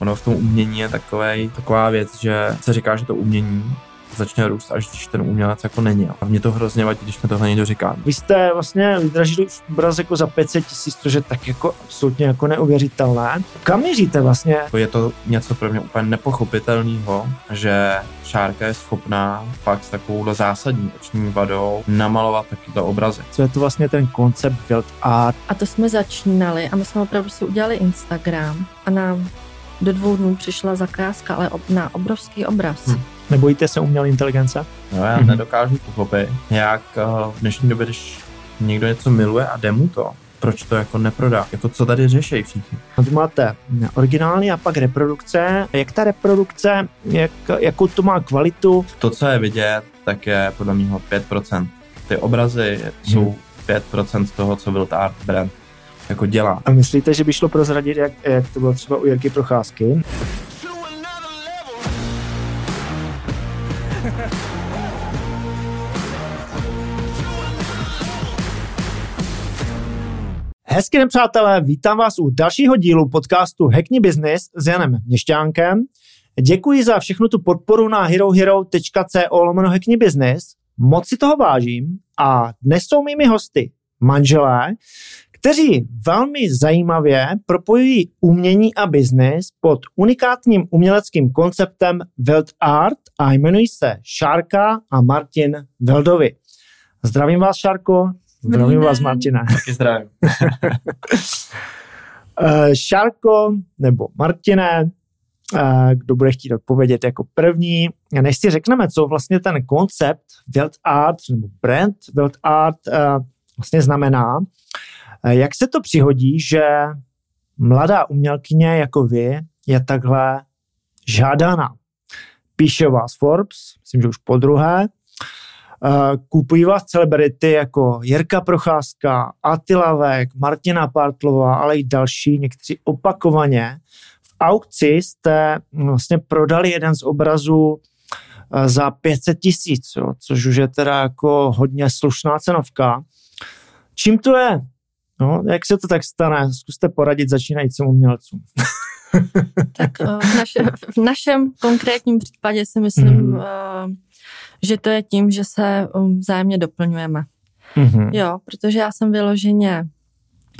ono v tom umění je takovej, taková věc, že se říká, že to umění začne růst, až když ten umělec jako není. A mě to hrozně vadí, když mi tohle někdo říká. Vy jste vlastně vydražili obraz jako za 500 tisíc, což je tak jako absolutně jako neuvěřitelné. Kam míříte vlastně? Je to něco pro mě úplně nepochopitelného, že Šárka je schopná fakt s takovouhle zásadní oční vadou namalovat takovýto obrazy. Co je to vlastně ten koncept Build Art? A to jsme začínali a my jsme opravdu si udělali Instagram a nám do dvou dnů přišla zakázka, ale na obrovský obraz. Hmm. Nebojíte se umělé inteligence? No já mm-hmm. nedokážu pochopit, jak eh, v dnešní době, když někdo něco miluje a jde mu to, proč to jako neprodá? Jako co tady řeší všichni? No tu máte originální a pak reprodukce. Jak ta reprodukce, jak, jakou to má kvalitu? To, co je vidět, tak je podle mého 5%. Ty obrazy hmm. jsou 5% toho, co byl Art brand jako dělá. A myslíte, že by šlo prozradit, jak, jak to bylo třeba u Jirky Procházky? Hezky den, přátelé, vítám vás u dalšího dílu podcastu Hackni Business s Janem Měšťánkem. Děkuji za všechnu tu podporu na herohero.co lomeno Hackni Business. Moc si toho vážím a dnes jsou mými hosty manželé, kteří velmi zajímavě propojují umění a biznis pod unikátním uměleckým konceptem Wild Art a jmenují se Šárka a Martin Veldovi. Zdravím vás, Šárko. Zdravím vás, Martina. Taky zdravím. Eh, Šárko nebo Martine, eh, kdo bude chtít odpovědět jako první. Než si řekneme, co vlastně ten koncept Wild Art nebo brand Wild Art eh, vlastně znamená, jak se to přihodí, že mladá umělkyně jako vy je takhle žádaná? Píše vás Forbes, myslím, že už po druhé, Kupují vás celebrity jako Jirka Procházka, Atilavek, Martina Partlová, ale i další, někteří opakovaně. V aukci jste vlastně prodali jeden z obrazů za 500 tisíc, což už je teda jako hodně slušná cenovka. Čím to je? No, jak se to tak stane? Zkuste poradit začínajícím umělcům. tak v, naše, v našem konkrétním případě si myslím, mm. že to je tím, že se um, vzájemně doplňujeme. Mm-hmm. Jo, protože já jsem vyloženě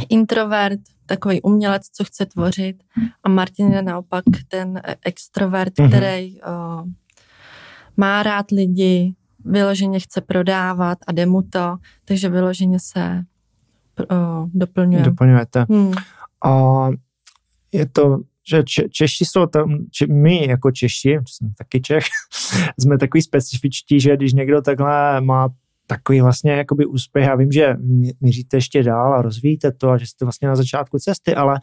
introvert, takový umělec, co chce tvořit a Martin je naopak ten extrovert, mm-hmm. který uh, má rád lidi, vyloženě chce prodávat a jde mu to, takže vyloženě se uh, doplňujeme. Doplňujete. Hmm. A je to že Če- Češi jsou tam, če- my jako Češi, jsem taky Čech, jsme takový specifičtí, že když někdo takhle má takový vlastně jakoby úspěch, já vím, že míříte ještě dál a rozvíjíte to a že jste vlastně na začátku cesty, ale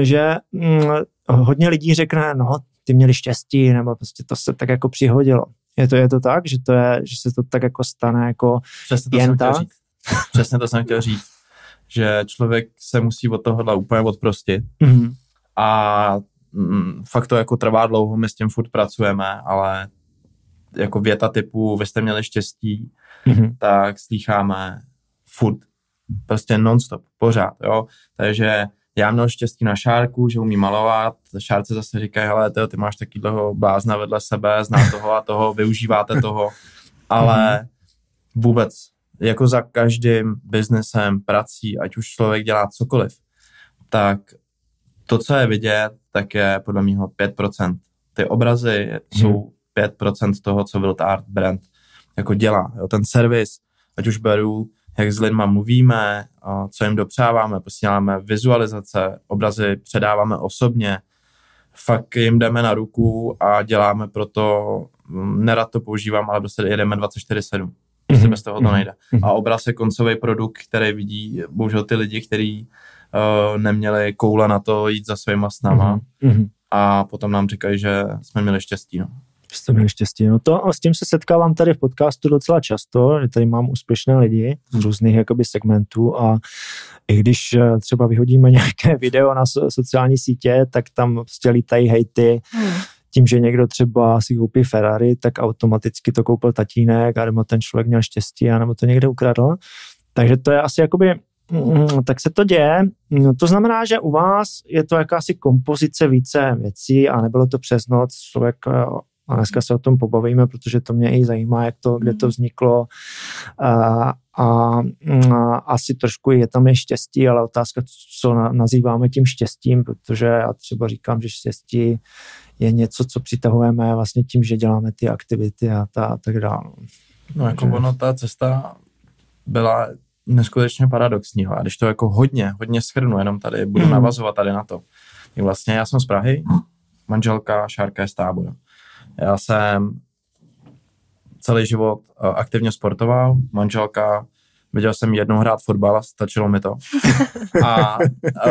že hm, hodně lidí řekne, no, ty měli štěstí, nebo prostě to se tak jako přihodilo. Je to, je to tak, že, to je, že se to tak jako stane jako Přesně to jen tak? Říct. Přesně to jsem chtěl říct, že člověk se musí od tohohle úplně odprostit. Mm-hmm a mm, fakt to jako trvá dlouho, my s tím furt pracujeme, ale jako věta typu vy jste měli štěstí, mm-hmm. tak slýcháme furt, prostě nonstop, pořád, jo, takže já měl štěstí na šárku, že umí malovat, šárce zase říkají, hele, tyjo, ty máš taky dlouho blázna vedle sebe, zná toho a toho, využíváte toho, ale mm-hmm. vůbec, jako za každým biznesem, prací, ať už člověk dělá cokoliv, tak to, co je vidět, tak je podle mého 5%. Ty obrazy hmm. jsou 5% toho, co Wild Art brand jako dělá. Jo, ten servis, ať už beru, jak s lidma mluvíme, co jim dopřáváme, posíláme vizualizace, obrazy předáváme osobně, fakt jim jdeme na ruku a děláme proto, nerad to používám, ale prostě jedeme 24-7. Prostě mm-hmm. bez toho to mhm. nejde. Mhm. A obraz je koncový produkt, který vidí bohužel ty lidi, kteří uh, neměli koule na to jít za svýma snama mm-hmm. a potom nám říkají, že jsme měli štěstí. No. Jste měli štěstí. No to, a s tím se setkávám tady v podcastu docela často, že tady mám úspěšné lidi z různých jakoby segmentů a i když eh, třeba vyhodíme nějaké video na sociální sítě, tak tam prostě lítají hejty, hmm. Tím, že někdo třeba si koupí Ferrari, tak automaticky to koupil tatínek a nebo ten člověk měl štěstí a nebo to někde ukradl. Takže to je asi jakoby mm, tak se to děje. No, to znamená, že u vás je to jakási kompozice více věcí a nebylo to přes noc. Člověk eh, a dneska se o tom pobavíme, protože to mě i zajímá, jak to, kde to mhm. vzniklo. A, a, a asi trošku je tam je štěstí, ale otázka, co na, nazýváme tím štěstím, protože já třeba říkám, že štěstí je něco, co přitahujeme vlastně tím, že děláme ty aktivity a, ta, a tak dále. No jako Takže... ono, ta cesta byla neskutečně paradoxní. A když to jako hodně, hodně schrnu, jenom tady budu mhm. navazovat tady na to. Tak vlastně já jsem z Prahy, manželka Šárka je z tábora. Já jsem celý život eh, aktivně sportoval, manželka Viděl jsem jednou hrát fotbal a stačilo mi to. A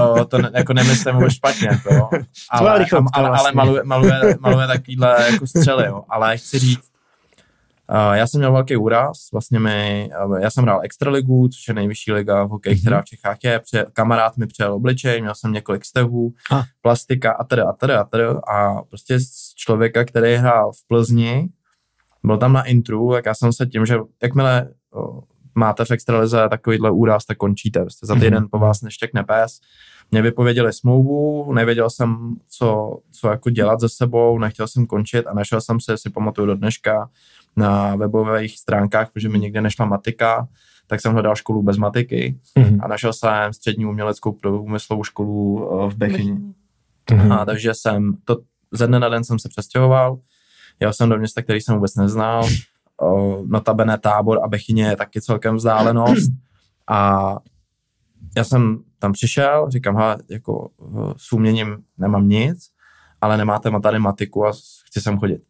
o, to ne, jako nemyslím vůbec špatně, to, ale, ale, ale, ale maluje, maluje, maluje takovýhle jako střely, jo. ale chci říct, já jsem měl velký úraz, vlastně mi, já jsem hrál Extraligu, což je nejvyšší liga v hokeji, mm-hmm. která v Čechách je, Pře, kamarád mi přijel obličej, měl jsem několik stehů, ah. plastika a teda a teda a teda a prostě z člověka, který hrál v Plzni, byl tam na intru, tak já jsem se tím, že jakmile máte v extralize takovýhle úraz, tak končíte. Prostě za týden po vás neštěkne pes. Mě vypověděli smlouvu, nevěděl jsem, co, co jako dělat se sebou, nechtěl jsem končit a našel jsem se, si pamatuju do dneška, na webových stránkách, protože mi někde nešla matika, tak jsem hledal školu bez matiky mm-hmm. a našel jsem střední uměleckou průmyslovou školu eh, v Bechyni. Mm-hmm. A takže jsem, to ze dne na den jsem se přestěhoval, jel jsem do města, který jsem vůbec neznal, notabene tábor a Bechyně je taky celkem vzdálenost. A já jsem tam přišel, říkám, ha, jako s uměním nemám nic, ale nemáte tady matiku a chci sem chodit.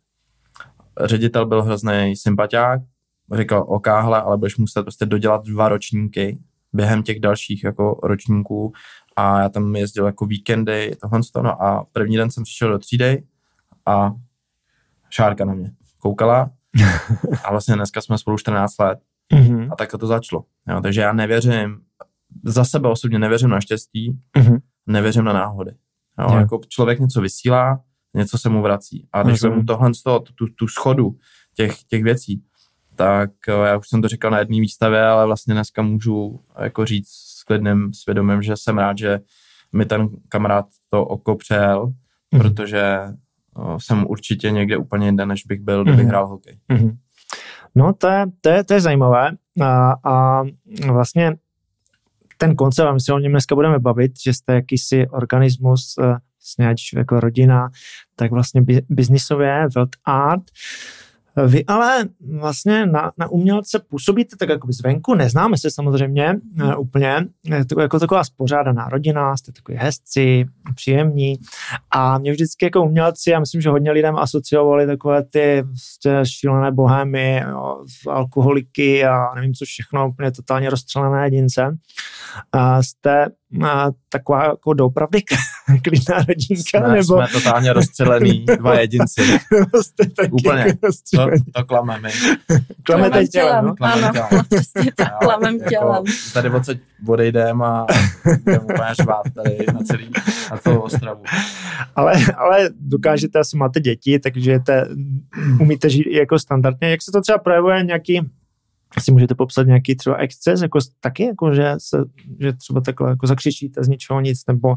Ředitel byl hrozný sympatiák, říkal, OK, hle, ale budeš muset prostě dodělat dva ročníky během těch dalších jako ročníků a já tam jezdil jako víkendy, tohle no a první den jsem přišel do třídy a Šárka na mě koukala a vlastně dneska jsme spolu 14 let. Mm-hmm. A tak to začalo. Jo, takže já nevěřím, za sebe osobně nevěřím na štěstí, mm-hmm. nevěřím na náhody. Jo, yeah. jako člověk něco vysílá, něco se mu vrací. A když mu tohle z toho, tu, tu schodu těch, těch věcí, tak já už jsem to říkal na jedné výstavě, ale vlastně dneska můžu jako říct s klidným svědomím, že jsem rád, že mi ten kamarád to oko přejel, mm-hmm. protože jsem určitě někde úplně jinde, než bych byl, kdybych mm-hmm. hrál hokej. Mm-hmm. No, to je, to je, to je zajímavé a, a vlastně ten koncept, a my se o něm dneska budeme bavit, že jste jakýsi organismus, eh, vlastně ať jako rodina, tak vlastně biznisově, World Art, vy ale vlastně na, na umělce působíte tak jako zvenku, neznáme se samozřejmě uh, úplně, jako taková spořádaná rodina, jste takový hezci, příjemní a mě vždycky jako umělci, já myslím, že hodně lidem asociovali takové ty prostě šílené bohémy, jo, alkoholiky a nevím co všechno, úplně totálně rozstřelené jedince. A jste taková jako doopravdy klidná rodinka, jsme, nebo... Jsme totálně rozstřelený, dva jedinci. Jste taky Úplně, jako to, to klameme. Klamete tělem, no? Klamem ano, tělem. přesně tak, klamem jako tělem. Tady odsaď odejdem a jdeme úplně řvát tady na celý, na celou Ostravu. Ale, ale dokážete, asi máte děti, takže te, umíte žít jako standardně. Jak se to třeba projevuje nějaký asi můžete popsat nějaký třeba exces, jako taky, jako že, se, že třeba takhle jako zakřičíte z ničeho nic, nebo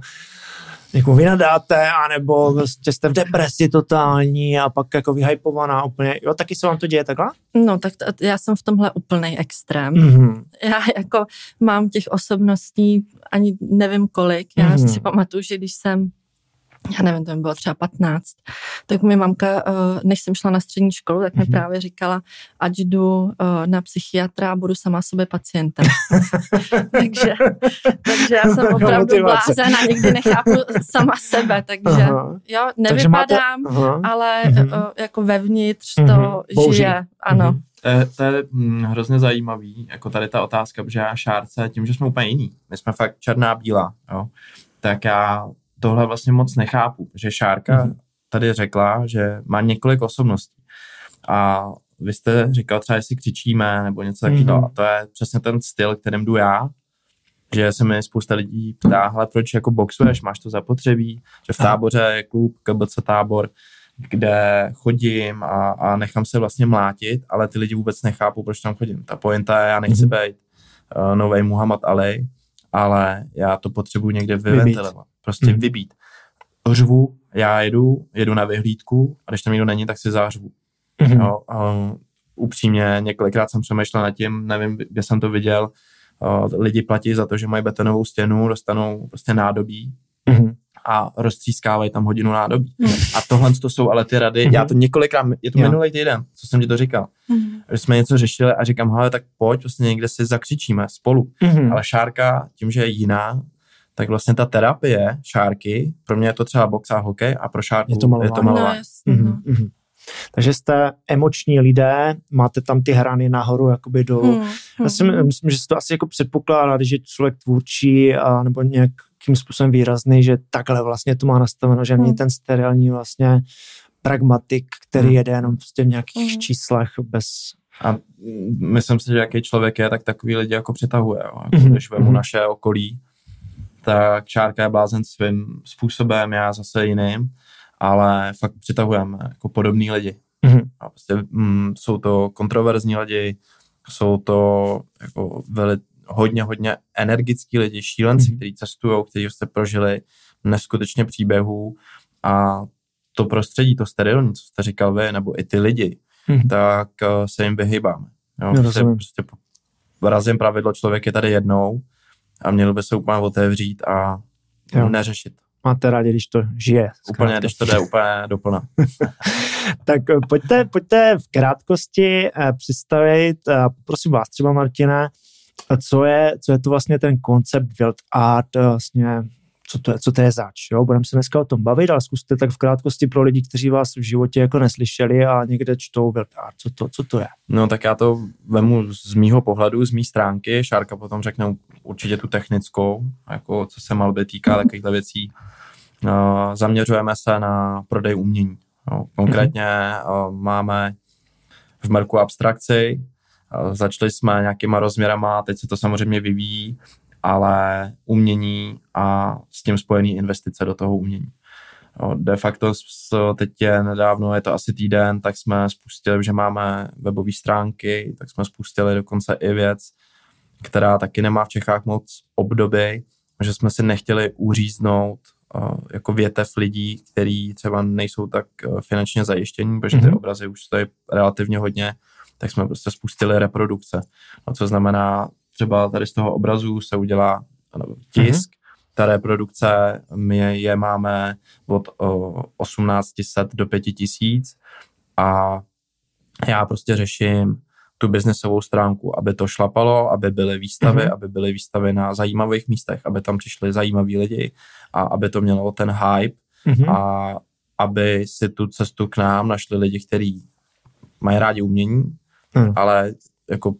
jako vynadáte, anebo vlastně jste v depresi totální a pak jako vyhypovaná úplně. Jo, taky se vám to děje takhle? No, tak t- já jsem v tomhle úplný extrém. Mm-hmm. Já jako mám těch osobností ani nevím kolik. Já mm-hmm. si pamatuju, že když jsem já nevím, to mi bylo třeba 15, tak mi mamka, eh, než jsem šla na střední školu, tak mi mm-hmm. právě říkala, ať jdu eh, na psychiatra a budu sama sobě pacientem. takže, takže já jsem opravdu blázen a nikdy nechápu sama sebe, takže aha. jo, nevypadám, takže máte, ale mm-hmm. jako vevnitř mm-hmm. to Bouží. žije, ano. Mm-hmm. To je, to je hm, hrozně zajímavý, jako tady ta otázka, protože já šárce, tím, že jsme úplně jiný, my jsme fakt černá bílá, jo, tak já tohle vlastně moc nechápu, že Šárka mm-hmm. tady řekla, že má několik osobností a vy jste říkal třeba, jestli křičíme nebo něco takového mm-hmm. a to je přesně ten styl, kterým jdu já, že se mi spousta lidí ptá, hele, proč jako boxuješ, máš to zapotřebí, že v táboře je klub, KBC tábor, kde chodím a, a nechám se vlastně mlátit, ale ty lidi vůbec nechápou, proč tam chodím. Ta pointa je, já nechci mm-hmm. být uh, nový Muhammad Ali, ale já to potřebuji někde vyventilovat. Prostě mm. vybít. Řvu, já jedu, jedu na vyhlídku a když tam někdo není, tak si zářvu. Mm. Jo, um, upřímně několikrát jsem přemýšlel nad tím, nevím, kde jsem to viděl, lidi platí za to, že mají betonovou stěnu, dostanou prostě nádobí, mm a roztřískávají tam hodinu nádobí. Mm. A tohle to jsou ale ty rady, mm. já to několikrát, je to minulý týden, co jsem ti to říkal, mm. že jsme něco řešili a říkám, hele, tak pojď, vlastně někde si zakřičíme spolu. Mm. Ale Šárka, tím, že je jiná, tak vlastně ta terapie šárky, pro mě je to třeba box a hokej a pro šárku je to malování. Je to malování. No, mm-hmm. Mm-hmm. Takže jste emoční lidé, máte tam ty hrany nahoru, jakoby dolů. Hmm. Já si hmm. myslím, že se to asi jako předpokládá, když je člověk tvůrčí a nebo nějakým způsobem výrazný, že takhle vlastně to má nastaveno, že hmm. není ten sterilní vlastně pragmatik, který hmm. jede jenom prostě v nějakých hmm. číslech bez... A myslím si, že jaký člověk je, tak takový lidi jako přitahuje. Jo. Jako hmm. Když vemu hmm. naše okolí, tak Šárka je blázen svým způsobem, já zase jiným ale fakt přitahujeme jako podobný lidi. Mm-hmm. A prostě, mm, jsou to kontroverzní lidi, jsou to jako veli, hodně, hodně energický lidi, šílenci, mm-hmm. kteří cestují, kteří jste prožili neskutečně příběhů a to prostředí, to sterilní, co jste říkal vy, nebo i ty lidi, mm-hmm. tak uh, se jim vyhýbáme. Jo? Prostě, prostě razím pravidlo, člověk je tady jednou a měl by se úplně otevřít a jo. neřešit máte rádi, když to žije. Zkrátka. Úplně, když to jde úplně doplna. tak eh, pojďte, pojďte v krátkosti eh, představit, eh, prosím vás třeba Martina, co je, co je to vlastně ten koncept Wild Art, vlastně, co to je, co to je zač. Jo? Budeme se dneska o tom bavit, ale zkuste tak v krátkosti pro lidi, kteří vás v životě jako neslyšeli a někde čtou Art. Co to, co to je? No tak já to vemu z mýho pohledu, z mý stránky. Šárka potom řekne určitě tu technickou, jako co se malby týká takovýchhle věcí zaměřujeme se na prodej umění. Konkrétně mm-hmm. máme v Merku abstrakci, začali jsme nějakýma rozměrama, teď se to samozřejmě vyvíjí, ale umění a s tím spojený investice do toho umění. De facto teď je nedávno, je to asi týden, tak jsme spustili, že máme webové stránky, tak jsme spustili dokonce i věc, která taky nemá v Čechách moc obdoby, že jsme si nechtěli uříznout jako větev lidí, kteří třeba nejsou tak eh, finančně zajištění, protože ty mm-hmm. obrazy už stojí relativně hodně, tak jsme prostě spustili reprodukce. No, co znamená, třeba tady z toho obrazu se udělá tisk, mm-hmm. ta reprodukce, my je máme od 1800 do 5000 a já prostě řeším tu biznesovou stránku, aby to šlapalo, aby byly výstavy, mm-hmm. aby byly výstavy na zajímavých místech, aby tam přišli zajímaví lidi a aby to mělo ten hype mm-hmm. a aby si tu cestu k nám našli lidi, kteří mají rádi umění, mm. ale jako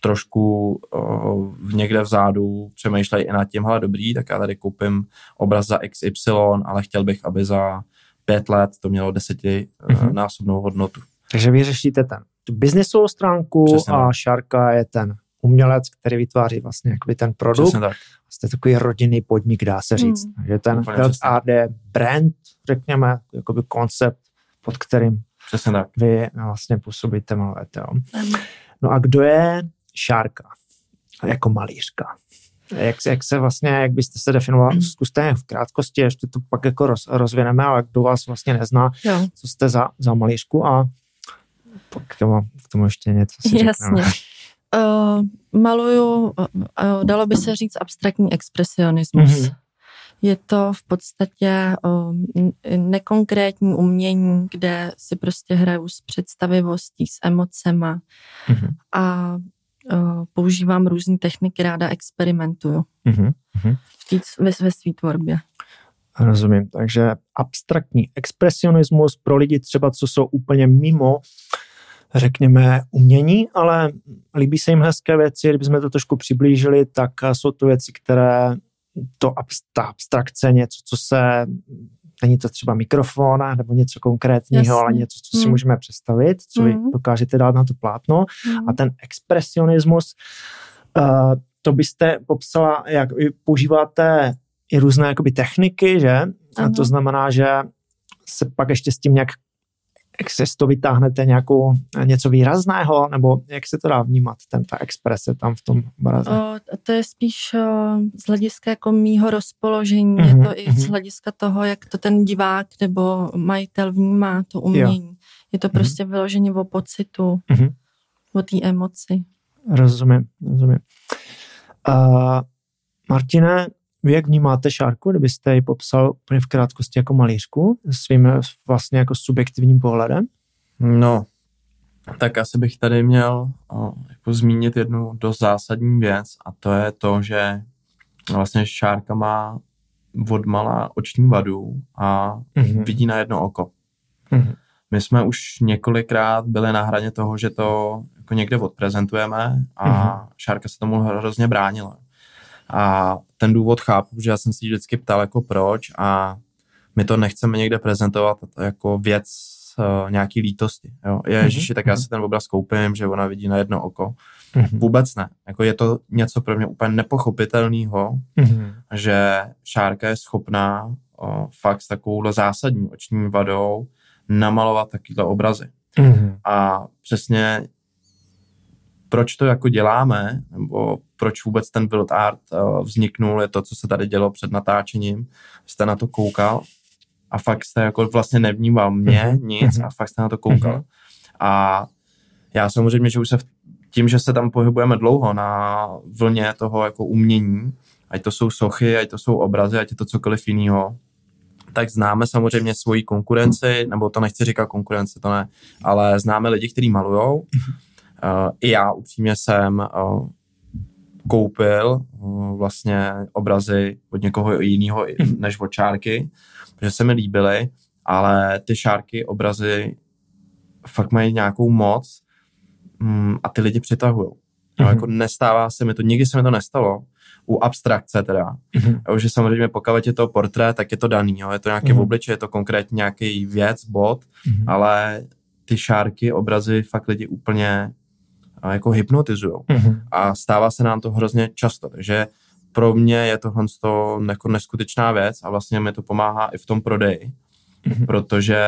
trošku uh, někde vzadu přemýšlejí i nad tím, hele dobrý, tak já tady koupím obraz za XY, ale chtěl bych, aby za pět let to mělo desetinásobnou mm-hmm. hodnotu. Takže vy řešíte ten tu biznesovou stránku Přesně a Šárka je ten umělec, který vytváří vlastně jakoby ten produkt. Přesně tak. Jste takový rodinný podnik, dá se říct. Mm. Takže ten AD brand, řekněme, jakoby koncept, pod kterým Přesně tak. vy vlastně působíte, malujete. No a kdo je Šárka jako malířka? Jak, jak se vlastně, jak byste se definoval, mm. zkuste v krátkosti, ještě to pak jako roz, rozvineme, ale kdo vás vlastně nezná, jo. co jste za, za malířku a k tomu, k tomu ještě něco si Jasně. Uh, maluju, uh, dalo by se říct, abstraktní expresionismus. Mm-hmm. Je to v podstatě uh, nekonkrétní umění, kde si prostě hraju s představivostí, s emocema mm-hmm. a uh, používám různé techniky, ráda experimentuju mm-hmm. v ve, ve své tvorbě. Rozumím. Takže abstraktní expresionismus pro lidi třeba, co jsou úplně mimo řekněme, umění, ale líbí se jim hezké věci, kdybychom to trošku přiblížili, tak jsou to věci, které to ta abstrakce, něco, co se, není to třeba mikrofon nebo něco konkrétního, Jasně. ale něco, co si hmm. můžeme představit, co vy hmm. dokážete dát na to plátno. Hmm. A ten expresionismus, uh, to byste popsala, jak vy používáte i různé jakoby, techniky, že? A to znamená, že se pak ještě s tím nějak jak se to vytáhnete nějakou, něco výrazného, nebo jak se to dá vnímat, ten ta exprese tam v tom obraze? O, to je spíš o, z hlediska jako mýho rozpoložení, mm-hmm, je mhm, to i z mhm. hlediska toho, jak to ten divák nebo majitel vnímá, to umění. Jo. Je to mhm. prostě mm-hmm. vyloženě o pocitu, mm-hmm. o té emoci. Rozumím, rozumím. Uh, Martine, vy jak vnímáte Šárku, kdybyste ji popsal úplně v krátkosti jako malířku, svým vlastně jako subjektivním pohledem? No, tak asi bych tady měl o, jako zmínit jednu dost zásadní věc a to je to, že vlastně Šárka má odmala oční vadu a mm-hmm. vidí na jedno oko. Mm-hmm. My jsme už několikrát byli na hraně toho, že to jako někde odprezentujeme a mm-hmm. Šárka se tomu hrozně bránila. A ten důvod chápu, že já jsem si vždycky ptal jako proč a my to nechceme někde prezentovat jako věc uh, nějaký lítosti. Jo. Ježiši, mm-hmm. tak já mhm. si ten obraz koupím, že ona vidí na jedno oko. Mm-hmm. Vůbec ne. Jako je to něco pro mě úplně nepochopitelného, mm-hmm. že Šárka je schopná o, fakt s takovouhle zásadní oční vadou namalovat takovýhle obrazy. Mm-hmm. A přesně proč to jako děláme, nebo proč vůbec ten build art uh, vzniknul, je to, co se tady dělo před natáčením. Jste na to koukal a fakt jste jako vlastně nevnímal mě mm-hmm. nic a fakt jste na to koukal. Mm-hmm. A já samozřejmě, že už se v, tím, že se tam pohybujeme dlouho na vlně toho jako umění, ať to jsou sochy, ať to jsou obrazy, ať je to cokoliv jiného, tak známe samozřejmě svoji konkurenci, nebo to nechci říkat konkurence, to ne, ale známe lidi, kteří malujou. Uh, I já upřímně jsem uh, koupil uh, vlastně obrazy od někoho jiného než od šárky, protože se mi líbily, ale ty šárky, obrazy fakt mají nějakou moc um, a ty lidi přitahují. Mm-hmm. No, jako nestává se mi to, nikdy se mi to nestalo, u abstrakce teda. Mm-hmm. Jo, že samozřejmě pokud je to portrét, tak je to daný, jo. je to nějaký mm-hmm. obličej, je to konkrétně nějaký věc, bod, mm-hmm. ale ty šárky, obrazy fakt lidi úplně jako hypnotizují. Mm-hmm. A stává se nám to hrozně často, takže pro mě je tohle to jako neskutečná věc a vlastně mi to pomáhá i v tom prodeji, mm-hmm. protože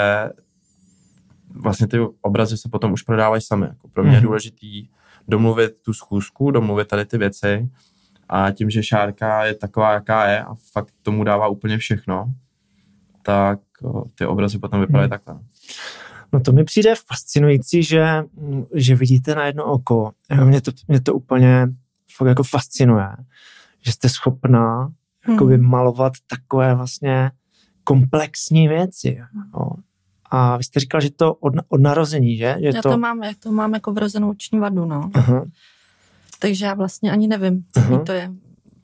vlastně ty obrazy se potom už prodávají sami. Jako pro mě mm-hmm. je mhm. důležitý domluvit tu schůzku, domluvit tady ty věci a tím, že Šárka je taková, jaká je a fakt tomu dává úplně všechno, tak ty obrazy potom vypadají mm. takhle. No to mi přijde fascinující, že, že vidíte na jedno oko. Mě to, mě to úplně fakt jako fascinuje, že jste schopná hmm. malovat takové vlastně komplexní věci. Jo. A vy jste říkal, že to od, od narození, že? že já to... to mám, já to mám jako vrozenou oční vadu, no. Aha. Takže já vlastně ani nevím, co to je.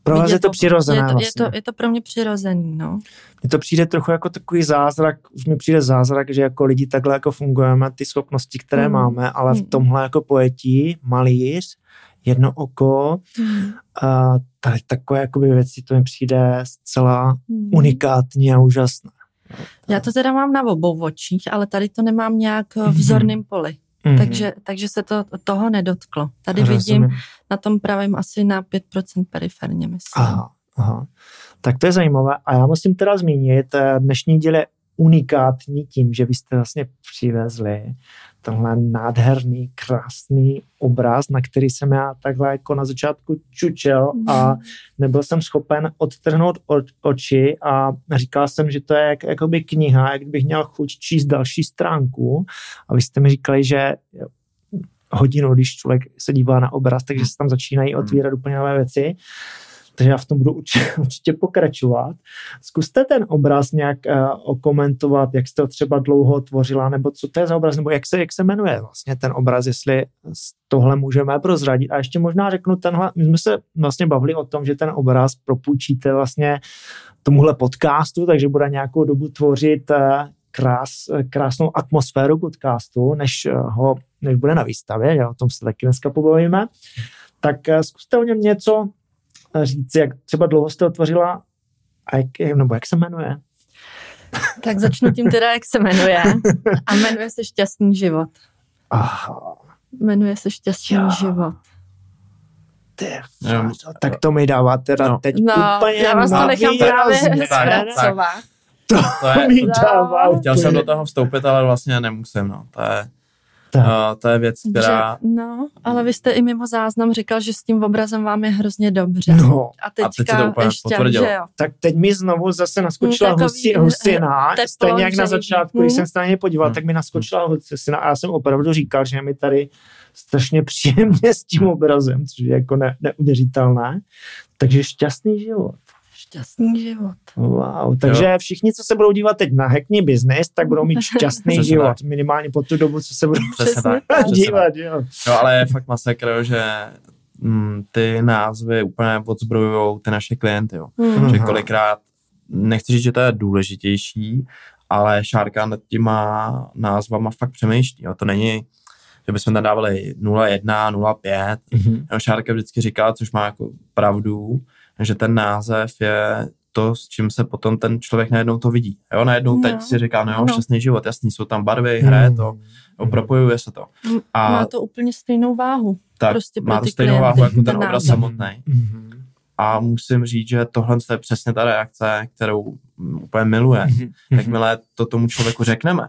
Pro vás je to přirozené je to, vlastně. je, to, je to pro mě přirozený, no. Mně to přijde trochu jako takový zázrak, už mi přijde zázrak, že jako lidi takhle jako fungujeme, ty schopnosti, které mm. máme, ale v hmm. tomhle jako pojetí, malíř, jedno oko, mm. a tady takové jakoby věci, to mi přijde zcela mm. unikátní a úžasné. Já to teda mám na obou očích, ale tady to nemám nějak v vzorném poli. Mm-hmm. Takže, takže se to toho nedotklo. Tady Rozumím. vidím na tom pravém asi na 5% periferně, myslím. Aha, aha. Tak to je zajímavé. A já musím teda zmínit, eh, dnešní díl je unikátní tím, že vy jste vlastně přivezli tenhle nádherný, krásný obraz, na který jsem já takhle jako na začátku čučel a mhm. nebyl jsem schopen odtrhnout od oči a říkal jsem, že to je jak, jakoby kniha, jak bych měl chuť číst další stránku a vy jste mi říkali, že hodinu, když člověk se dívá na obraz, takže se tam začínají mhm. otvírat úplně nové věci takže já v tom budu určitě pokračovat. Zkuste ten obraz nějak uh, okomentovat, jak jste ho třeba dlouho tvořila, nebo co to je za obraz, nebo jak se, jak se jmenuje vlastně ten obraz, jestli tohle můžeme prozradit. A ještě možná řeknu tenhle, my jsme se vlastně bavili o tom, že ten obraz propůjčíte vlastně tomuhle podcastu, takže bude nějakou dobu tvořit uh, krás, krásnou atmosféru podcastu, než, ho, než bude na výstavě, že o tom se taky dneska pobavíme. Tak zkuste o něm něco říct, jak třeba dlouho jste otvořila a jak, nebo jak se jmenuje? Tak začnu tím teda, jak se jmenuje. A jmenuje se Šťastný život. Aha. Jmenuje se Šťastný jo. život. Ty, tak to mi dává teda no. teď no, úplně já vás to nechám právě zpracovat. To, to je, mi dává. Chtěl jsem do toho vstoupit, ale vlastně nemusím, no. To je, tak. No, to je věc, která... Že, no, ale vy jste i mimo záznam říkal, že s tím obrazem vám je hrozně dobře. No. A teďka a teď se to úplně ještě, potvrdilo. že jo. Tak teď mi znovu zase naskočila hmm, husi, husina, teplo, stejně jak na začátku, hmm. když jsem se na ně podíval, hmm. tak mi naskočila husina a já jsem opravdu říkal, že mi tady strašně příjemně s tím obrazem, což je jako ne, neuvěřitelné. Takže šťastný život. Šťastný život. Wow, takže jo. všichni, co se budou dívat teď na Hackney Business, tak budou mít šťastný Přesně život. Minimálně po tu dobu, co se budou Přesně tak. dívat. Jo. jo, ale je fakt masakr, že mm, ty názvy úplně odzbrojují ty naše klienty. Jo. Mm. Že kolikrát, nechci říct, že to je důležitější, ale Šárka nad těma názvama fakt přemýšlí. Jo. To není že bychom tam dávali 0,1, 0,5. Mm-hmm. Šárka vždycky říká, což má jako pravdu, že ten název je to, s čím se potom ten člověk najednou to vidí. Jo, najednou no. teď si říká, no jo, no. šťastný život, jasný, jsou tam barvy, hraje to, jo, propojuje se to. A má to úplně stejnou váhu. Tak, prostě má to stejnou klienty, váhu jako ten obraz samotný. Mm-hmm. A musím říct, že tohle je přesně ta reakce, kterou úplně miluje. Mm-hmm. Jakmile to tomu člověku řekneme,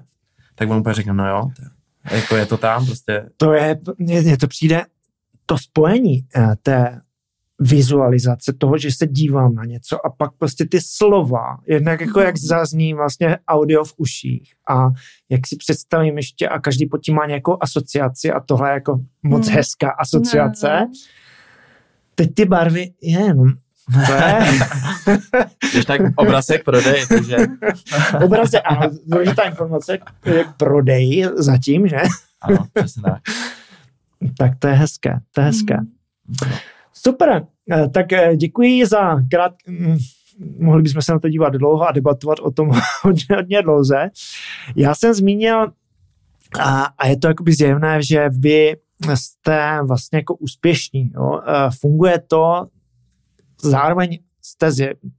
tak on úplně řekne, no jo, to, jako je to tam prostě. To je, mně to přijde, to spojení eh, té vizualizace toho, že se dívám na něco a pak prostě ty slova, jednak jako jak zazní vlastně audio v uších a jak si představím ještě a každý pod tím má nějakou asociaci a tohle je jako moc hmm. hezká asociace. Ne, ne. Teď ty barvy, je, no, to je. Když tak obraz je prodej, takže... obraz je, ano, důležitá informace je prodej zatím, že? ano, přesně tak. Tak to je hezké, to je hezké. Hmm. Super, eh, tak eh, děkuji za krát... Mm, mohli bychom se na to dívat dlouho a debatovat o tom hodně, hodně dlouze. Já jsem zmínil, a, a je to jakoby zjevné, že vy jste vlastně jako úspěšní. Jo? Eh, funguje to, zároveň jste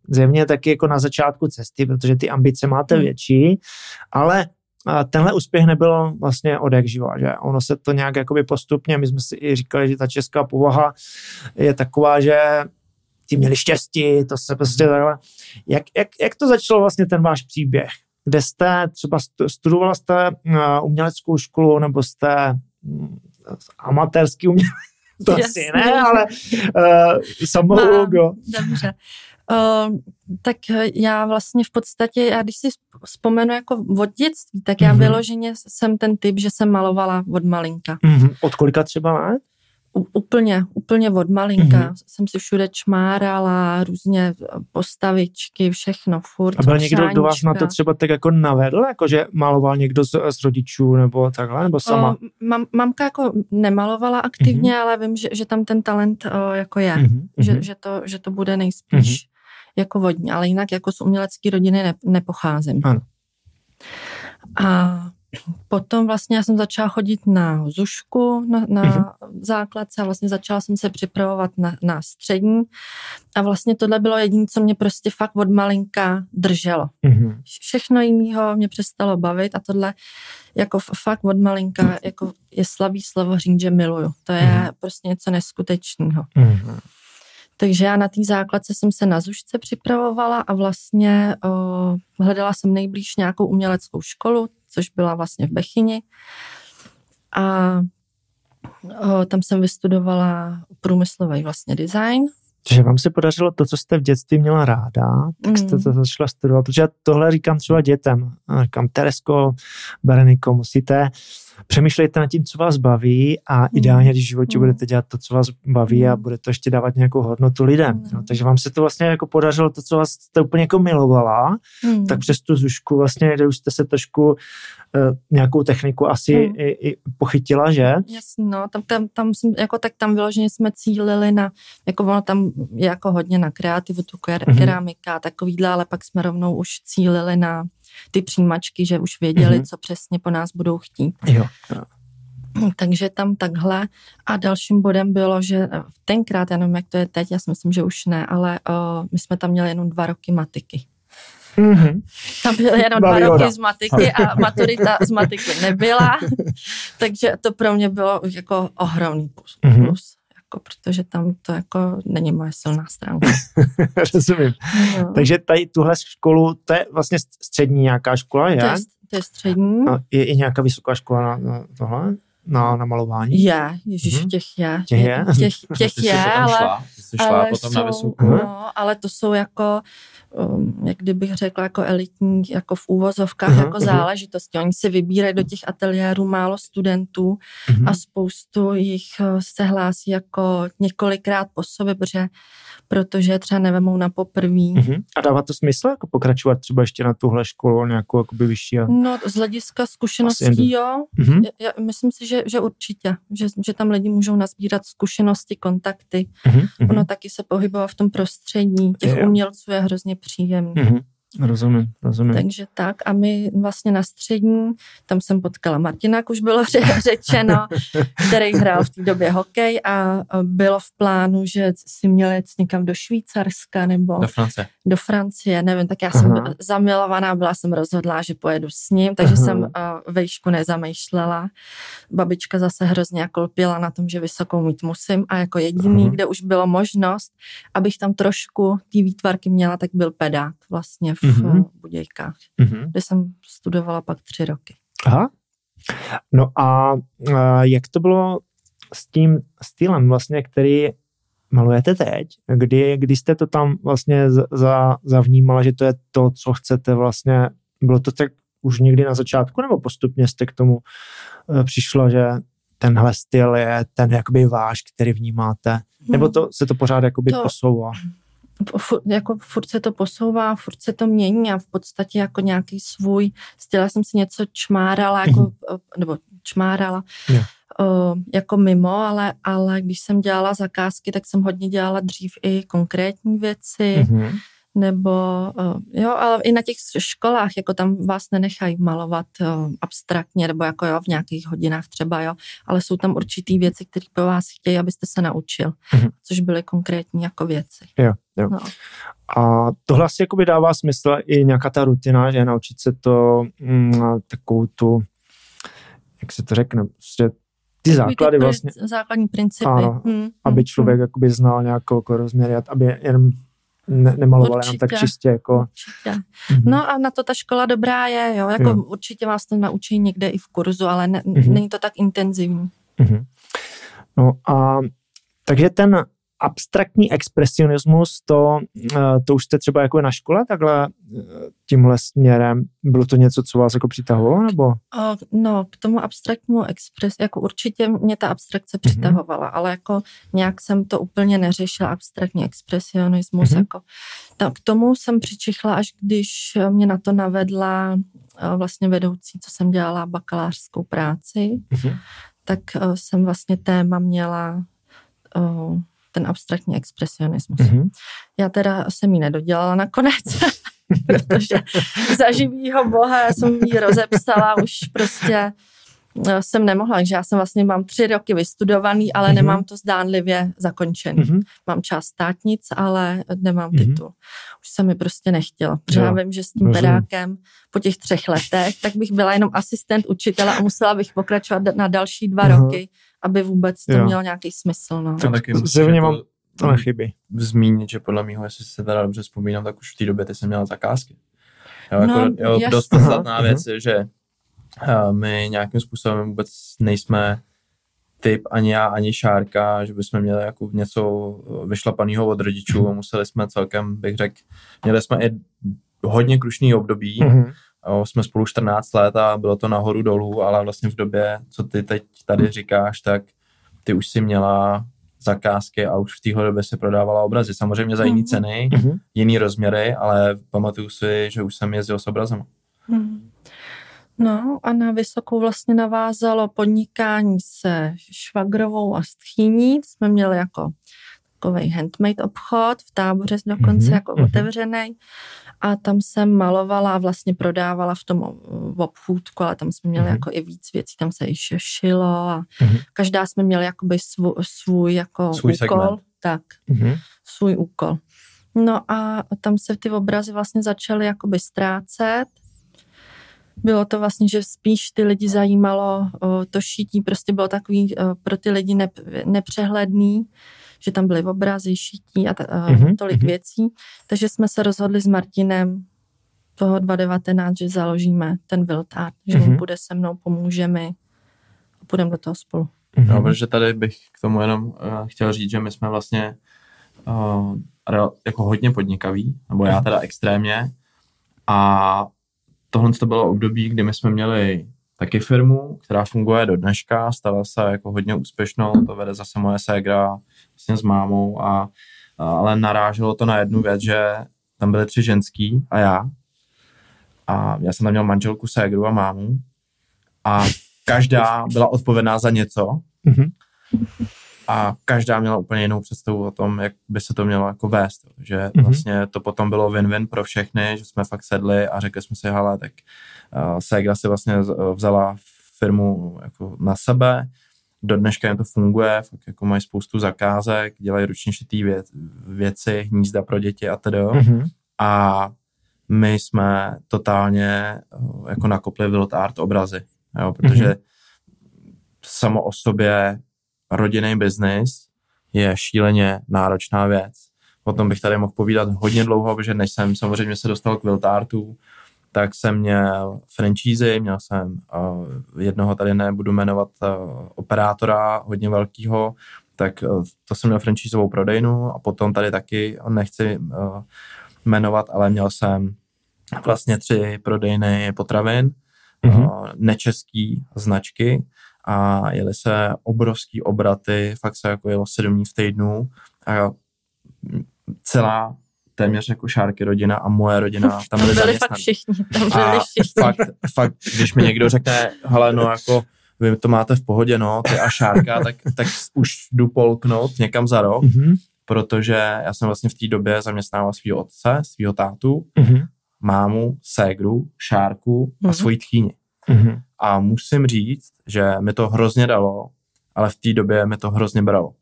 zjevně taky jako na začátku cesty, protože ty ambice máte hmm. větší, ale tenhle úspěch nebyl vlastně od jak živa, že ono se to nějak jakoby postupně, my jsme si i říkali, že ta česká povaha je taková, že ti měli štěstí, to se prostě takhle. Jak, jak, jak to začalo vlastně ten váš příběh? Kde jste třeba studovala jste uměleckou školu nebo jste mm, amatérský umělec? To asi ne, ale uh, samouk, jo. Dobře. Uh, tak já vlastně v podstatě, já když si vzpomenu jako od dětství, tak já mm-hmm. vyloženě jsem ten typ, že jsem malovala od malinka. Mm-hmm. Od kolika třeba? U, úplně, úplně od malinka. Mm-hmm. Jsem si všude čmárala, různě postavičky, všechno, furt. A byl někdo, kdo vás na to třeba tak jako navedl, jako že maloval někdo z, z rodičů nebo takhle, nebo sama? O, mam, mamka jako nemalovala aktivně, mm-hmm. ale vím, že, že tam ten talent o, jako je, mm-hmm. že, že, to, že to bude nejspíš. Mm-hmm jako vodní, ale jinak jako z umělecké rodiny ne, nepocházím. Ano. A potom vlastně já jsem začala chodit na zušku na, na mm-hmm. základce a vlastně začala jsem se připravovat na, na střední a vlastně tohle bylo jediné, co mě prostě fakt od malinka drželo. Mm-hmm. Všechno jiného mě přestalo bavit a tohle jako fakt od malinka jako je slabý slovo říct, že miluju. To je mm-hmm. prostě něco neskutečného. Mm-hmm. Takže já na té základce jsem se na Zušce připravovala a vlastně o, hledala jsem nejblíž nějakou uměleckou školu, což byla vlastně v Bechyni. A o, tam jsem vystudovala průmyslový vlastně design že vám se podařilo to, co jste v dětství měla ráda, tak jste mm. to začala studovat, protože já tohle říkám třeba dětem. Říkám, Teresko, Bereniko, musíte přemýšlejte nad tím, co vás baví a mm. ideálně, když v životě mm. budete dělat to, co vás baví a bude to ještě dávat nějakou hodnotu lidem. No, takže vám se to vlastně jako podařilo to, co vás jste úplně jako milovala, mm. tak přes tu zušku vlastně, kde už jste se trošku uh, nějakou techniku asi mm. i, i pochytila, že? Jasně, no, tam, tam, tam jsme, jako tak tam vyloženě jsme cílili na, jako ono tam jako hodně na kreativu, tu ker, mm. keramika a takovýhle, ale pak jsme rovnou už cílili na ty přijímačky, že už věděli, mm-hmm. co přesně po nás budou chtít. Jo. Takže tam takhle. A dalším bodem bylo, že tenkrát, já nevím, jak to je teď, já si myslím, že už ne, ale o, my jsme tam měli jenom dva roky matiky. Mm-hmm. Tam byly jenom dva roky z matiky a maturita z matiky nebyla, takže to pro mě bylo jako ohromný plus. Mm-hmm. Jako, protože tam to jako není moje silná stránka. Rozumím. No. Takže tady tuhle školu, to je vlastně střední nějaká škola, je? To je, to je střední. A je i nějaká vysoká škola na, na tohle? Na, na malování? Je, ježiš, mm-hmm. těch je. Těch je? Těch, těch je, ale, šla, šla ale, potom jsou, na vysokou. no, ale to jsou jako um, jak kdybych řekla, jako elitní, jako v úvozovkách, uh-huh, jako uh-huh. záležitosti. Oni si vybírají do těch ateliérů málo studentů uh-huh. a spoustu jich uh, se hlásí jako několikrát po sobě, protože, protože třeba nevemou na poprví. Uh-huh. A dává to smysl jako pokračovat třeba ještě na tuhle školu nějakou jakoby vyšší? A... No z hlediska zkušeností jo. Uh-huh. Já, já myslím si, že, že určitě, že, že tam lidi můžou nazbírat zkušenosti, kontakty. Uh-huh. Ono taky se pohybovat v tom prostředí. Těch je, umělců je hrozně příjemný. Mm-hmm. Rozumím, rozumím. Takže tak a my vlastně na střední, tam jsem potkala Martina, jak už bylo řečeno, který hrál v té době hokej a bylo v plánu, že si měl jet někam do Švýcarska nebo do Francie. Do Francie, nevím, tak já jsem Aha. zamilovaná, byla jsem rozhodlá, že pojedu s ním, takže Aha. jsem vejšku nezamýšlela. Babička zase hrozně jako lpěla na tom, že vysokou mít musím a jako jediný, Aha. kde už bylo možnost, abych tam trošku ty výtvarky měla, tak byl pedák vlastně v mm-hmm. Budějkách, mm-hmm. kde jsem studovala pak tři roky. Aha. No a, a jak to bylo s tím stylem vlastně, který malujete teď, kdy, kdy jste to tam vlastně za, zavnímala, že to je to, co chcete vlastně, bylo to tak už někdy na začátku, nebo postupně jste k tomu uh, přišlo, že tenhle styl je ten jakoby váš, který vnímáte, hmm. nebo to se to pořád jakoby to, posouvá? Furt, jako furt se to posouvá, furt se to mění a v podstatě jako nějaký svůj styl. Já jsem si něco čmárala, jako, mm-hmm. nebo čmárala, yeah. uh, jako mimo, ale, ale když jsem dělala zakázky, tak jsem hodně dělala dřív i konkrétní věci, mm-hmm nebo uh, jo, ale i na těch školách, jako tam vás nenechají malovat uh, abstraktně, nebo jako jo, v nějakých hodinách třeba, jo, ale jsou tam určitý věci, které po vás chtějí, abyste se naučil, mm-hmm. což byly konkrétní jako věci. Jo, jo. No. A tohle asi jakoby dává smysl i nějaká ta rutina, že naučit se to mm, takovou tu, jak se to řekne, prostě ty základy ty vlastně. Základní principy. Ano, hmm, aby hmm, člověk hmm. jakoby znal nějakou jako rozměr, aby jenom ne, nemaloval jenom tak čistě. Jako. Určitě. Mm-hmm. No a na to ta škola dobrá je, jo, jako jo. určitě vás to naučí někde i v kurzu, ale ne, mm-hmm. není to tak intenzivní. Mm-hmm. No a takže ten abstraktní expresionismus, to, eh, to už jste třeba jako na škole takhle eh, tímhle směrem, bylo to něco, co vás jako přitahovalo, nebo? No, k tomu abstraktnímu expres, jako určitě mě ta abstrakce mm-hmm. přitahovala, ale jako nějak jsem to úplně neřešila, abstraktní expresionismus, mm-hmm. jako. Tak k tomu jsem přičichla, až když mě na to navedla eh, vlastně vedoucí, co jsem dělala bakalářskou práci, mm-hmm. tak jsem vlastně téma měla ten abstraktní expresionismus. Mm-hmm. Já teda jsem ji nedodělala nakonec, protože za živýho boha já jsem ji rozepsala už prostě jsem nemohla, takže já jsem vlastně mám tři roky vystudovaný, ale mm-hmm. nemám to zdánlivě zakončený. Mm-hmm. Mám část státnic, ale nemám mm-hmm. titul. Už se mi prostě nechtělo, protože já vím, že s tím Rozumím. pedákem po těch třech letech, tak bych byla jenom asistent učitele a musela bych pokračovat na další dva mm-hmm. roky, aby vůbec to jo. mělo nějaký smysl. No. Tak taky zjevně jako mám to nechybí. Zmínit, že podle mého, jestli se teda dobře vzpomínám, tak už v té době ty jsem měla zakázky. Jo, no, jako, jo, dost podstatná věc je, že my nějakým způsobem vůbec nejsme typ ani já, ani Šárka, že bychom měli jako něco vyšlapaného od rodičů a museli jsme celkem, bych řekl, měli jsme i hodně krušný období, mm-hmm. O, jsme spolu 14 let a bylo to nahoru dolů, ale vlastně v době, co ty teď tady říkáš, tak ty už si měla zakázky a už v téhle době se prodávala obrazy. Samozřejmě za jiný mhm. ceny, mm-hmm. jiný rozměry, ale pamatuju si, že už jsem jezdil s obrazem. Mm. No a na Vysokou vlastně navázalo podnikání se švagrovou a stchýní. Jsme měli jako takový handmade obchod v táboře dokonce mm-hmm. jako mm-hmm. otevřený a tam jsem malovala a vlastně prodávala v tom obchůdku, ale tam jsme měli mm-hmm. jako i víc věcí, tam se i šilo a mm-hmm. každá jsme měli jakoby svůj, svůj jako svůj úkol. Segment. Tak, mm-hmm. svůj úkol. No a tam se ty obrazy vlastně začaly jakoby ztrácet Bylo to vlastně, že spíš ty lidi zajímalo o, to šítí, prostě bylo takový o, pro ty lidi nep, nepřehledný, že tam byly obrazy, šítí a, mm-hmm. tolik mm-hmm. věcí. Takže jsme se rozhodli s Martinem toho 2019, že založíme ten Viltart, že mm-hmm. on bude se mnou, pomůže mi a půjdeme do toho spolu. Mm-hmm. No, protože tady bych k tomu jenom uh, chtěl říct, že my jsme vlastně uh, jako hodně podnikaví, nebo já teda extrémně a tohle to bylo období, kdy my jsme měli taky firmu, která funguje do dneška, stala se jako hodně úspěšnou, to vede zase moje ségra vlastně s mámou, a, ale naráželo to na jednu věc, že tam byly tři ženský a já. A já jsem tam měl manželku, ségru a mámu a každá byla odpovědná za něco. Mm-hmm a každá měla úplně jinou představu o tom, jak by se to mělo jako vést. Že mm-hmm. vlastně to potom bylo win-win pro všechny, že jsme fakt sedli a řekli jsme si, hele, tak uh, Segra si vlastně vzala firmu jako na sebe, do dneška jim to funguje, fakt jako mají spoustu zakázek, dělají ručně šitý věc, věci, hnízda pro děti a tedy. Mm-hmm. A my jsme totálně uh, jako nakopli Wild Art obrazy, jo, protože mm-hmm. samo o sobě rodinný biznis je šíleně náročná věc. O tom bych tady mohl povídat hodně dlouho, protože než jsem samozřejmě se dostal k Wiltartu, tak jsem měl franchise, měl jsem uh, jednoho tady nebudu jmenovat uh, operátora hodně velkého, tak uh, to jsem měl franchiseovou prodejnu a potom tady taky, nechci uh, jmenovat, ale měl jsem vlastně tři prodejny potravin, mm-hmm. uh, nečeský značky, a jeli se obrovský obraty, fakt se jako jelo sedm dní v týdnu a celá téměř jako šárky rodina a moje rodina tam byli, byli fakt všichni, tam byli a všichni. Fakt, fakt, když mi někdo řekne, hele, no jako vy to máte v pohodě, no, ty a šárka, tak, tak už jdu polknout někam za rok, mm-hmm. protože já jsem vlastně v té době zaměstnával svého otce, svého tátu, mm-hmm. mámu, ségru, šárku mm-hmm. a mhm. svoji tchýni. Mm-hmm. A musím říct, že mi to hrozně dalo, ale v té době mi to hrozně bralo.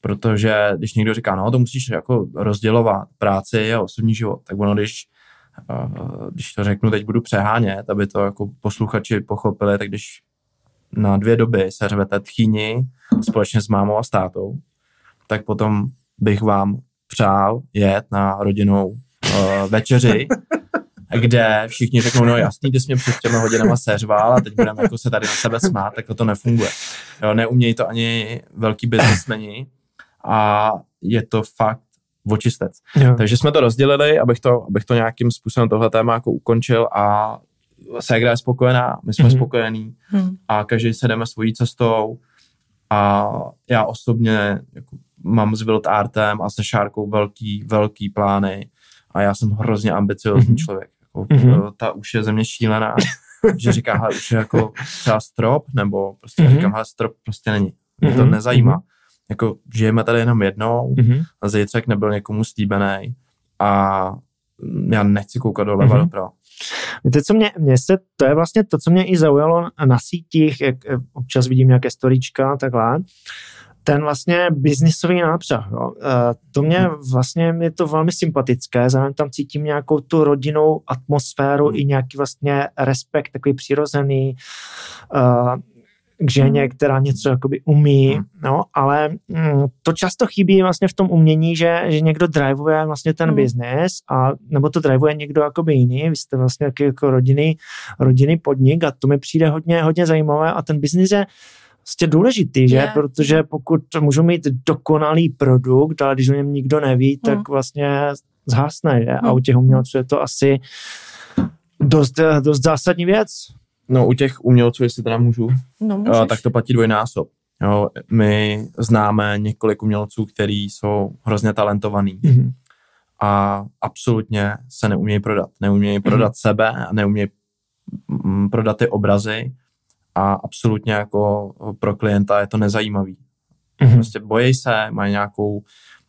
Protože když někdo říká, no to musíš jako rozdělovat práci a osobní život, tak ono, když, uh, když to řeknu, teď budu přehánět, aby to jako posluchači pochopili, tak když na dvě doby se řvete tchýni společně s mámou a státou, tak potom bych vám přál jet na rodinou uh, večeři kde všichni řeknou, no jasný, ty jsi mě před těmi hodinama seřval a teď budeme jako se tady na sebe smát, tak to nefunguje. Jo, neumějí to ani velký biznesmeni a je to fakt očistec. Jo. Takže jsme to rozdělili, abych to, abych to nějakým způsobem tohle téma jako ukončil a Segra je spokojená, my jsme mm-hmm. spokojení mm. a každý se jdeme svojí cestou a já osobně jako mám s Wild Artem a se Šárkou velký, velký plány a já jsem hrozně ambiciozní mm-hmm. člověk. Mm-hmm. Ta už je země šílená, že říká, hele, už je jako třeba strop, nebo prostě mm-hmm. říkám, hele, strop prostě není. Mě mm-hmm. to mhm. nezajímá. Mm-hmm. Jako žijeme tady jenom jednou mm-hmm. a zítřek nebyl někomu slíbený a já nechci koukat doleva mm-hmm. doprava. Víte, co mě, mě se, to je vlastně to, co mě i zaujalo na sítích, jak občas vidím nějaké storíčka, takhle, ten vlastně biznisový nápřah. Jo. E, to mě vlastně je to velmi sympatické, zároveň tam cítím nějakou tu rodinnou atmosféru hmm. i nějaký vlastně respekt, takový přirozený uh, k ženě, hmm. která něco jakoby umí, hmm. no, ale mm, to často chybí vlastně v tom umění, že, že někdo drivuje vlastně ten hmm. biznis a nebo to drivuje někdo jakoby jiný, vy jste vlastně jako rodinný, rodinný podnik a to mi přijde hodně, hodně zajímavé a ten biznis je prostě důležitý, že? Je. Protože pokud můžu mít dokonalý produkt, ale když o něm nikdo neví, tak hmm. vlastně zhasne, že? A u těch umělců je to asi dost, dost zásadní věc. No u těch umělců, jestli teda můžu, no, jo, tak to platí dvojnásob. Jo, my známe několik umělců, kteří jsou hrozně talentovaní mm-hmm. a absolutně se neumějí prodat. Neumějí prodat mm-hmm. sebe a neumějí mm, prodat ty obrazy a absolutně jako pro klienta je to nezajímavý. Mm-hmm. Prostě bojí se, mají nějakou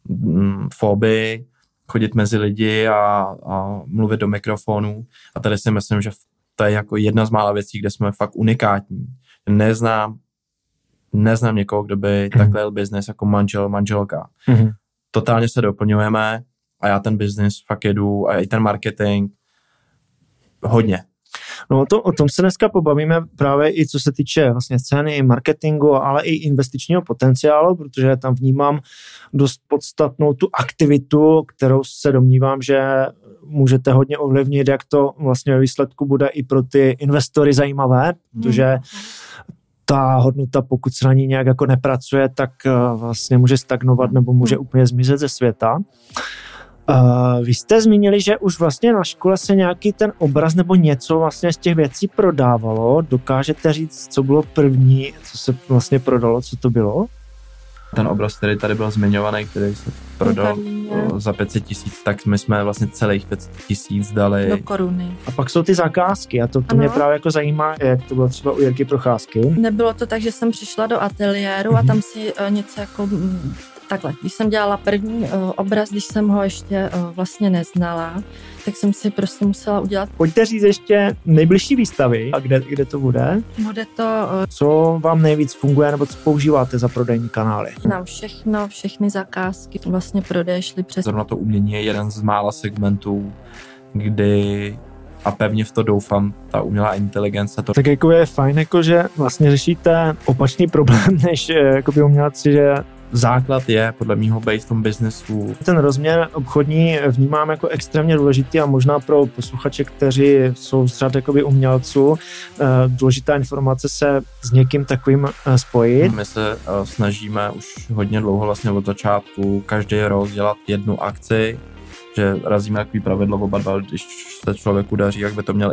mm, fobii, chodit mezi lidi a, a mluvit do mikrofonu. A tady si myslím, že to je jako jedna z mála věcí, kde jsme fakt unikátní. Neznám, neznám někoho, kdo by mm-hmm. takhle jel biznes jako manžel, manželka. Mm-hmm. Totálně se doplňujeme a já ten biznis fakt jedu a i ten marketing hodně. No to, o tom se dneska pobavíme právě i co se týče vlastně ceny, marketingu, ale i investičního potenciálu, protože tam vnímám dost podstatnou tu aktivitu, kterou se domnívám, že můžete hodně ovlivnit, jak to vlastně ve výsledku bude i pro ty investory zajímavé, protože hmm. ta hodnota, pokud se na ní nějak jako nepracuje, tak eh, vlastně může stagnovat nebo může hmm. úplně zmizet ze světa. Uh, vy jste zmínili, že už vlastně na škole se nějaký ten obraz nebo něco vlastně z těch věcí prodávalo. Dokážete říct, co bylo první, co se vlastně prodalo, co to bylo? Ten obraz, který tady byl zmiňovaný, který se prodal za 500 tisíc, tak my jsme vlastně celých 500 tisíc dali. Do koruny. A pak jsou ty zakázky a to, to mě právě jako zajímá, jak to bylo třeba u Jirky Procházky. Nebylo to tak, že jsem přišla do ateliéru mm-hmm. a tam si uh, něco jako mm, takhle, když jsem dělala první uh, obraz, když jsem ho ještě uh, vlastně neznala, tak jsem si prostě musela udělat. Pojďte říct ještě nejbližší výstavy a kde, kde to bude? Bude to... Uh, co vám nejvíc funguje nebo co používáte za prodejní kanály? Nám všechno, všechny zakázky vlastně prodeje šly přes... Zrovna to umění je jeden z mála segmentů, kdy a pevně v to doufám, ta umělá inteligence. To... Tak jako je fajn, jako že vlastně řešíte opačný problém, než jako by umělci, že základ je podle mého být v tom biznesu. Ten rozměr obchodní vnímám jako extrémně důležitý a možná pro posluchače, kteří jsou z řad jakoby umělců, eh, důležitá informace se s někým takovým eh, spojit. My se eh, snažíme už hodně dlouho vlastně od začátku každý rok dělat jednu akci, že razíme takový pravidlo oba dva, když se člověku daří, jak by to měl